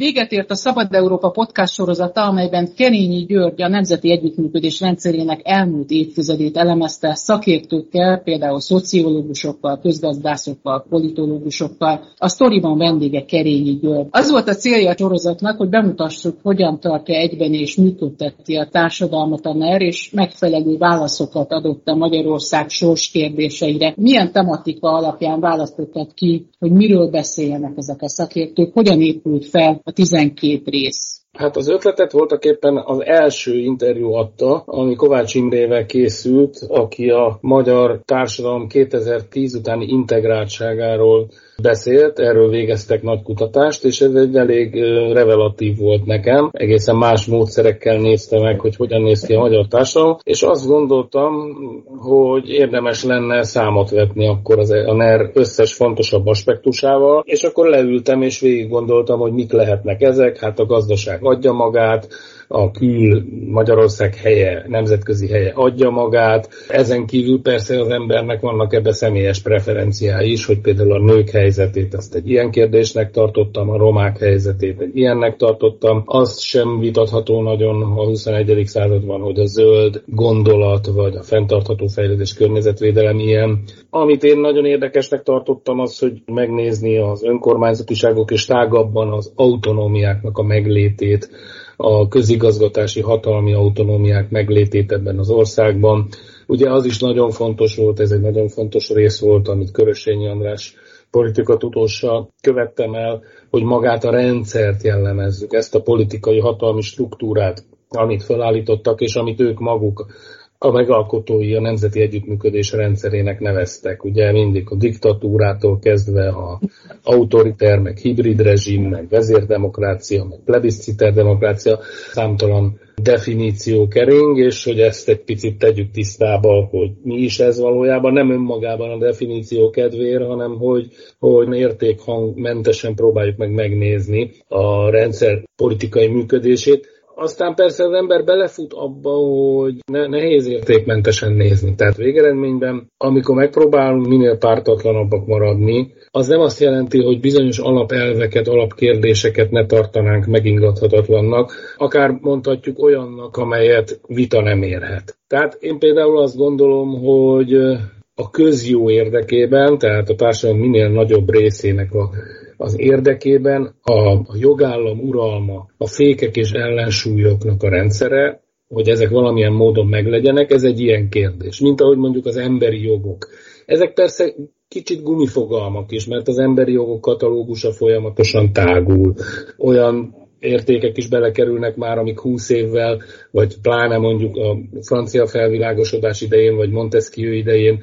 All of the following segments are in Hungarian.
Véget ért a Szabad Európa podcast sorozata, amelyben Kerényi György a Nemzeti Együttműködés rendszerének elmúlt évtizedét elemezte szakértőkkel, például szociológusokkal, közgazdászokkal, politológusokkal. A sztoriban vendége Kerényi György. Az volt a célja a sorozatnak, hogy bemutassuk, hogyan tartja egyben és működteti a társadalmat a NER, és megfelelő válaszokat adott a Magyarország sors kérdéseire. Milyen tematika alapján választottad ki, hogy miről beszéljenek ezek a szakértők, hogyan épült fel a 12 rész. Hát az ötletet voltak éppen az első interjú adta, ami Kovács Imrével készült, aki a magyar társadalom 2010 utáni integráltságáról beszélt, erről végeztek nagy kutatást, és ez egy elég revelatív volt nekem. Egészen más módszerekkel nézte meg, hogy hogyan néz ki a magyar társadalom, és azt gondoltam, hogy érdemes lenne számot vetni akkor az, a NER összes fontosabb aspektusával, és akkor leültem és végig gondoltam, hogy mik lehetnek ezek, hát a gazdaság adja magát, a kül Magyarország helye, nemzetközi helye adja magát. Ezen kívül persze az embernek vannak ebbe személyes preferenciái is, hogy például a nők helyzetét azt egy ilyen kérdésnek tartottam, a romák helyzetét egy ilyennek tartottam. Az sem vitatható nagyon a 21. században, hogy a zöld gondolat vagy a fenntartható fejlődés környezetvédelem ilyen. Amit én nagyon érdekesnek tartottam az, hogy megnézni az önkormányzatiságok és tágabban az autonómiáknak a meglétét, a közigazgatási hatalmi autonómiák meglétét ebben az országban. Ugye az is nagyon fontos volt, ez egy nagyon fontos rész volt, amit Körösényi András politikatudóssal követtem el, hogy magát a rendszert jellemezzük, ezt a politikai hatalmi struktúrát, amit felállítottak, és amit ők maguk a megalkotói a nemzeti együttműködés rendszerének neveztek. Ugye mindig a diktatúrától kezdve a autoriter, meg hibrid rezsim, meg vezérdemokrácia, meg plebisciter demokrácia, számtalan definíció kering, és hogy ezt egy picit tegyük tisztába, hogy mi is ez valójában, nem önmagában a definíció kedvéért, hanem hogy, hogy értékhangmentesen próbáljuk meg megnézni a rendszer politikai működését aztán persze az ember belefut abba, hogy ne, nehéz értékmentesen nézni. Tehát végeredményben, amikor megpróbálunk minél pártatlanabbak maradni, az nem azt jelenti, hogy bizonyos alapelveket, alapkérdéseket ne tartanánk megingathatatlannak, akár mondhatjuk olyannak, amelyet vita nem érhet. Tehát én például azt gondolom, hogy a közjó érdekében, tehát a társadalom minél nagyobb részének a az érdekében a, a jogállam uralma, a fékek és ellensúlyoknak a rendszere, hogy ezek valamilyen módon meglegyenek, ez egy ilyen kérdés. Mint ahogy mondjuk az emberi jogok. Ezek persze kicsit gumifogalmak is, mert az emberi jogok katalógusa folyamatosan tágul. Olyan értékek is belekerülnek már, amik 20 évvel, vagy pláne mondjuk a francia felvilágosodás idején, vagy Montesquieu idején,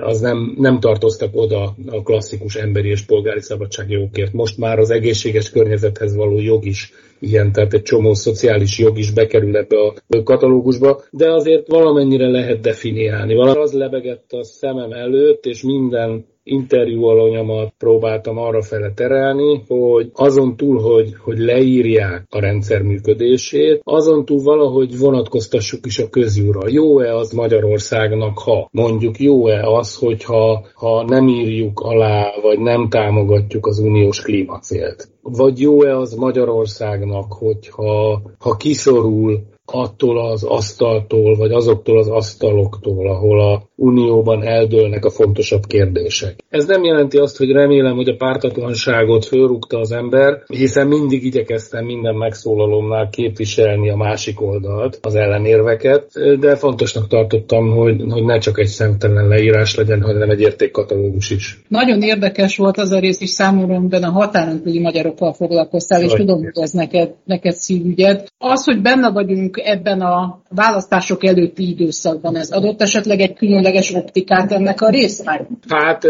az nem, nem tartoztak oda a klasszikus emberi és polgári szabadságjogokért. Most már az egészséges környezethez való jog is ilyen, tehát egy csomó szociális jog is bekerül ebbe a katalógusba, de azért valamennyire lehet definiálni. Valami az lebegett a szemem előtt, és minden interjú alanyamat próbáltam arra fele terelni, hogy azon túl, hogy, hogy leírják a rendszer működését, azon túl valahogy vonatkoztassuk is a közjúra. Jó-e az Magyarországnak, ha mondjuk jó-e az, hogyha ha nem írjuk alá, vagy nem támogatjuk az uniós klímacélt? Vagy jó-e az Magyarországnak, hogyha ha kiszorul attól az asztaltól, vagy azoktól az asztaloktól, ahol a Unióban eldőlnek a fontosabb kérdések. Ez nem jelenti azt, hogy remélem, hogy a pártatlanságot fölrúgta az ember, hiszen mindig igyekeztem minden megszólalomnál képviselni a másik oldalt, az ellenérveket, de fontosnak tartottam, hogy, hogy ne csak egy szemtelen leírás legyen, hanem egy értékkatalógus is. Nagyon érdekes volt az a rész is számomra, amiben a határon magyarokkal foglalkoztál, és tudom, hogy ez neked, neked szívügyed. Az, hogy benne vagyunk ebben a választások előtti időszakban. Ez adott esetleg egy különleges optikát ennek a résznek? Hát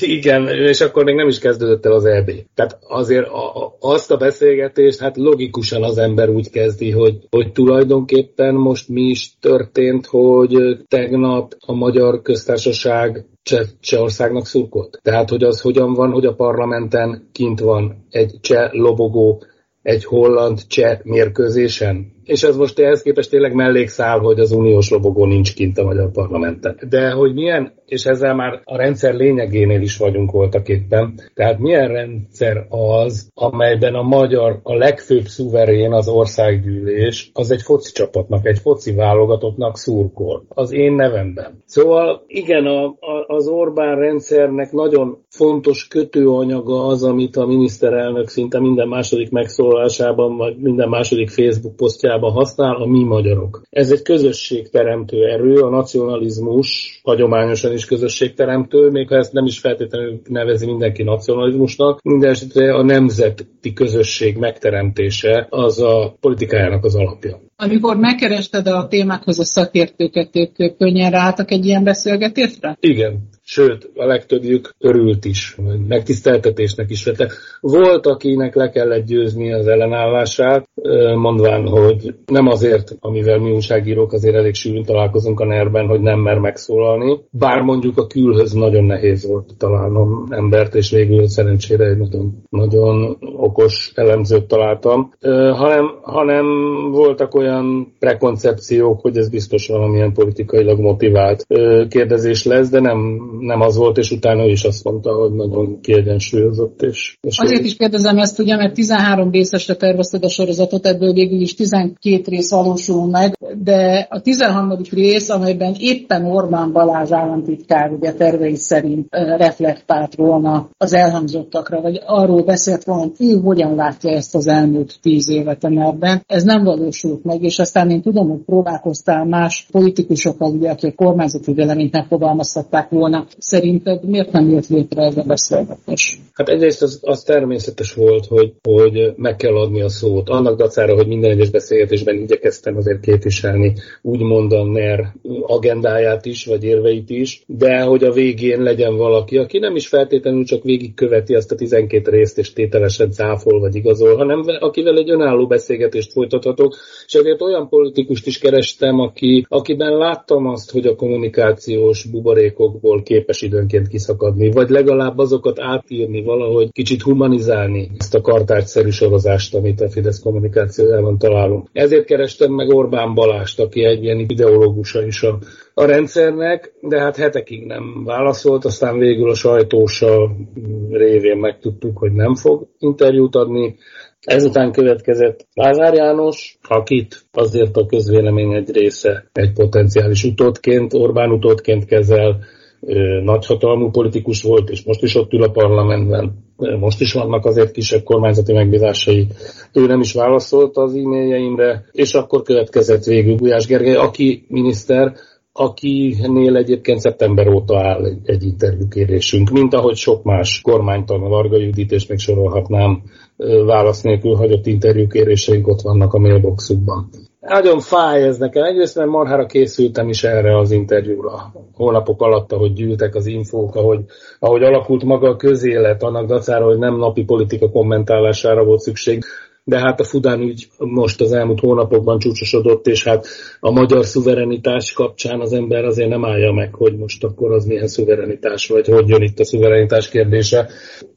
igen, és akkor még nem is kezdődött el az EB. Tehát azért a, azt a beszélgetést, hát logikusan az ember úgy kezdi, hogy, hogy tulajdonképpen most mi is történt, hogy tegnap a Magyar Köztársaság Cseh, Csehországnak szurkolt. Tehát, hogy az hogyan van, hogy a parlamenten kint van egy cseh lobogó, egy holland-cseh mérkőzésen, és ez most ehhez képest tényleg mellékszál, hogy az uniós lobogó nincs kint a magyar parlamenten. De hogy milyen, és ezzel már a rendszer lényegénél is vagyunk voltak éppen, tehát milyen rendszer az, amelyben a magyar, a legfőbb szuverén az országgyűlés, az egy foci csapatnak, egy foci válogatottnak szurkol. Az én nevemben. Szóval igen, a, a, az Orbán rendszernek nagyon fontos kötőanyaga az, amit a miniszterelnök szinte minden második megszólalásában, vagy minden második Facebook posztjában Európában használ a mi magyarok. Ez egy közösségteremtő erő, a nacionalizmus hagyományosan is közösségteremtő, még ha ezt nem is feltétlenül nevezi mindenki nacionalizmusnak, minden esetre a nemzeti közösség megteremtése az a politikájának az alapja. Amikor megkerested a témákhoz a szakértőket, ők könnyen ráálltak egy ilyen beszélgetésre? Igen, sőt, a legtöbbjük örült is, megtiszteltetésnek is vette. Volt, akinek le kellett győzni az ellenállását, mondván, hogy nem azért, amivel mi újságírók azért elég sűrűn találkozunk a nerben, hogy nem mer megszólalni, bár mondjuk a külhöz nagyon nehéz volt találnom embert, és végül szerencsére egy nagyon, nagyon okos elemzőt találtam, hanem, hanem voltak olyan prekoncepciók, hogy ez biztos valamilyen politikailag motivált kérdezés lesz, de nem nem az volt, és utána ő is azt mondta, hogy nagyon kiegyensúlyozott. És, és Azért is kérdezem ezt, ugye, mert 13 részesre tervezted a sorozatot, ebből végül is 12 rész valósul meg, de a 13. rész, amelyben éppen Orbán Balázs államtitkár ugye tervei szerint reflektált volna az elhangzottakra, vagy arról beszélt volna, hogy ő hogyan látja ezt az elmúlt tíz évet ebben. Ez nem valósult meg, és aztán én tudom, hogy próbálkoztál más politikusokkal, ugye, akik kormányzati véleményt megfogalmaztatták volna, Szerinted miért nem jött létre ez a beszélgetés? Hát egyrészt az, az természetes volt, hogy, hogy meg kell adni a szót. Annak dacára, hogy minden egyes beszélgetésben igyekeztem azért képviselni úgymond a NER agendáját is, vagy érveit is, de hogy a végén legyen valaki, aki nem is feltétlenül csak végigköveti azt a 12 részt, és tételesen cáfol vagy igazol, hanem akivel egy önálló beszélgetést folytathatok, és ezért olyan politikust is kerestem, aki, akiben láttam azt, hogy a kommunikációs buborékokból képes időnként kiszakadni, vagy legalább azokat átírni, valahogy kicsit humanizálni ezt a kartárgyszerű sorozást, amit a Fidesz kommunikációjában találunk. Ezért kerestem meg Orbán Balást, aki egy ilyen ideológusa is a, a rendszernek, de hát hetekig nem válaszolt, aztán végül a sajtósa révén megtudtuk, hogy nem fog interjút adni. Ezután következett Lázár János, akit azért a közvélemény egy része egy potenciális utódként, Orbán utódként kezel, nagyhatalmú politikus volt, és most is ott ül a parlamentben. Most is vannak azért kisebb kormányzati megbízásai. Ő nem is válaszolt az e-mailjeimre, és akkor következett végül Gulyás Gergely, aki miniszter, akinél egyébként szeptember óta áll egy, egy interjúkérésünk, mint ahogy sok más kormánytan, Varga Judit, és még sorolhatnám, válasz nélkül hagyott interjúkéréseink ott vannak a mailboxukban. Nagyon fáj ez nekem. Egyrészt, mert marhára készültem is erre az interjúra. Hónapok alatt, ahogy gyűltek az infók, ahogy, ahogy alakult maga a közélet, annak dacára, hogy nem napi politika kommentálására volt szükség, de hát a Fudán ügy most az elmúlt hónapokban csúcsosodott, és hát a magyar szuverenitás kapcsán az ember azért nem állja meg, hogy most akkor az milyen szuverenitás, vagy hogy jön itt a szuverenitás kérdése.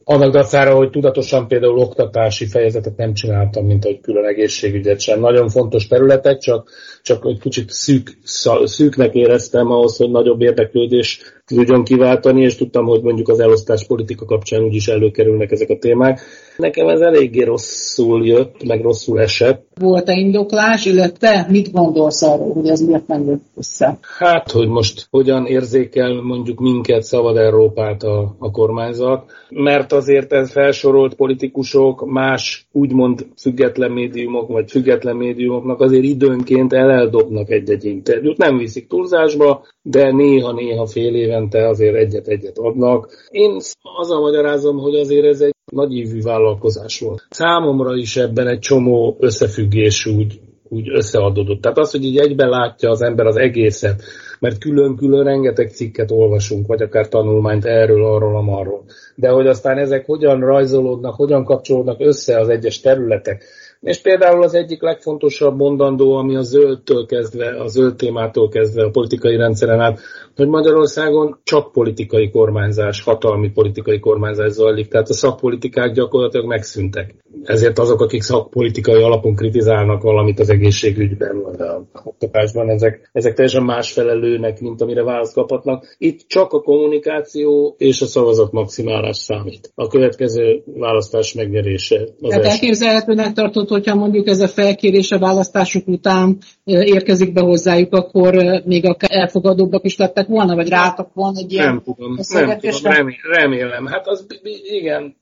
Annak dacára, hogy tudatosan például oktatási fejezetet nem csináltam, mint ahogy külön egészségügyet sem. Nagyon fontos területek, csak, csak egy kicsit szűk, szűknek éreztem ahhoz, hogy nagyobb érdeklődés tudjon kiváltani, és tudtam, hogy mondjuk az elosztás politika kapcsán úgyis előkerülnek ezek a témák. Nekem ez eléggé rosszul jött, meg rosszul esett. Volt-e indoklás, illetve mit gondolsz arról, hogy ez miért nem jött össze? Hát, hogy most hogyan érzékel mondjuk minket, Szabad Európát a, a kormányzat, mert azért ez felsorolt politikusok, más úgymond független médiumok, vagy független médiumoknak azért időnként eleldobnak egy-egy interjút. Nem viszik túlzásba, de néha-néha fél évente azért egyet-egyet adnak. Én azzal magyarázom, hogy azért ez egy nagyívű vállalkozás volt. Számomra is ebben egy csomó összefüggés úgy úgy összeadódott. Tehát az, hogy így egyben látja az ember az egészet, mert külön-külön rengeteg cikket olvasunk, vagy akár tanulmányt erről, arról, amarról. De hogy aztán ezek hogyan rajzolódnak, hogyan kapcsolódnak össze az egyes területek, és például az egyik legfontosabb mondandó, ami a zöldtől kezdve, a zöld témától kezdve a politikai rendszeren át, hogy Magyarországon csak politikai kormányzás, hatalmi politikai kormányzás zajlik, tehát a szakpolitikák gyakorlatilag megszűntek. Ezért azok, akik szakpolitikai alapon kritizálnak valamit az egészségügyben, vagy a oktatásban, ezek, ezek teljesen más felelőnek, mint amire választ kaphatnak. Itt csak a kommunikáció és a szavazat maximálás számít. A következő választás megnyerése. Az Tehát elképzelhetőnek tartott, hogyha mondjuk ez a felkérés a választások után érkezik be hozzájuk, akkor még a elfogadóbbak is lettek volna, vagy rátok volna egy ilyen Nem tudom, nem tudom remélem. Hát az igen.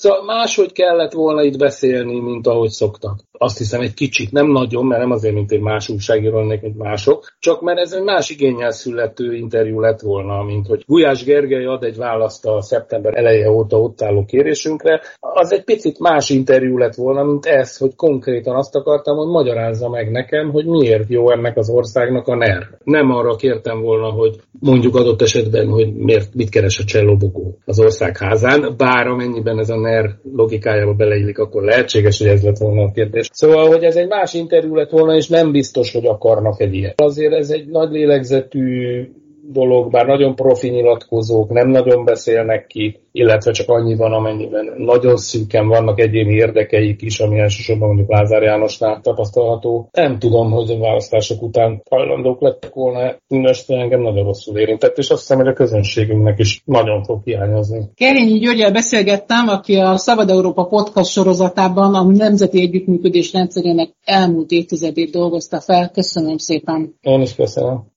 Szóval máshogy kellett volna itt beszélni, mint ahogy szoktak. Azt hiszem egy kicsit, nem nagyon, mert nem azért, mint egy más újságíró lennék, mint mások, csak mert ez egy más igényel születő interjú lett volna, mint hogy Gulyás Gergely ad egy választ a szeptember eleje óta ott álló kérésünkre, az egy picit más interjú lett volna, mint ez, hogy konkrétan azt akartam, hogy magyarázza meg nekem, hogy miért jó ennek az országnak a NER. Nem arra kértem volna, hogy mondjuk adott esetben, hogy miért, mit keres a csellóbogó az ország házán, bár amennyiben ez a NER logikájába beleillik, akkor lehetséges, hogy ez lett volna a kérdés. Szóval, hogy ez egy más interjú lett volna, és nem biztos, hogy akarnak egy ilyet. Azért ez egy nagy lélegzetű dolog, bár nagyon profi nyilatkozók nem nagyon beszélnek ki, illetve csak annyi van, amennyiben nagyon szűken vannak egyéni érdekeik is, ami elsősorban mondjuk Lázár Jánosnál tapasztalható. Nem tudom, hogy a választások után hajlandók lettek volna, mindössze engem nagyon rosszul érintett, és azt hiszem, hogy a közönségünknek is nagyon fog hiányozni. Kerényi Györgyel beszélgettem, aki a Szabad Európa podcast sorozatában a Nemzeti Együttműködés rendszerének elmúlt évtizedét dolgozta fel. Köszönöm szépen. Én is köszönöm.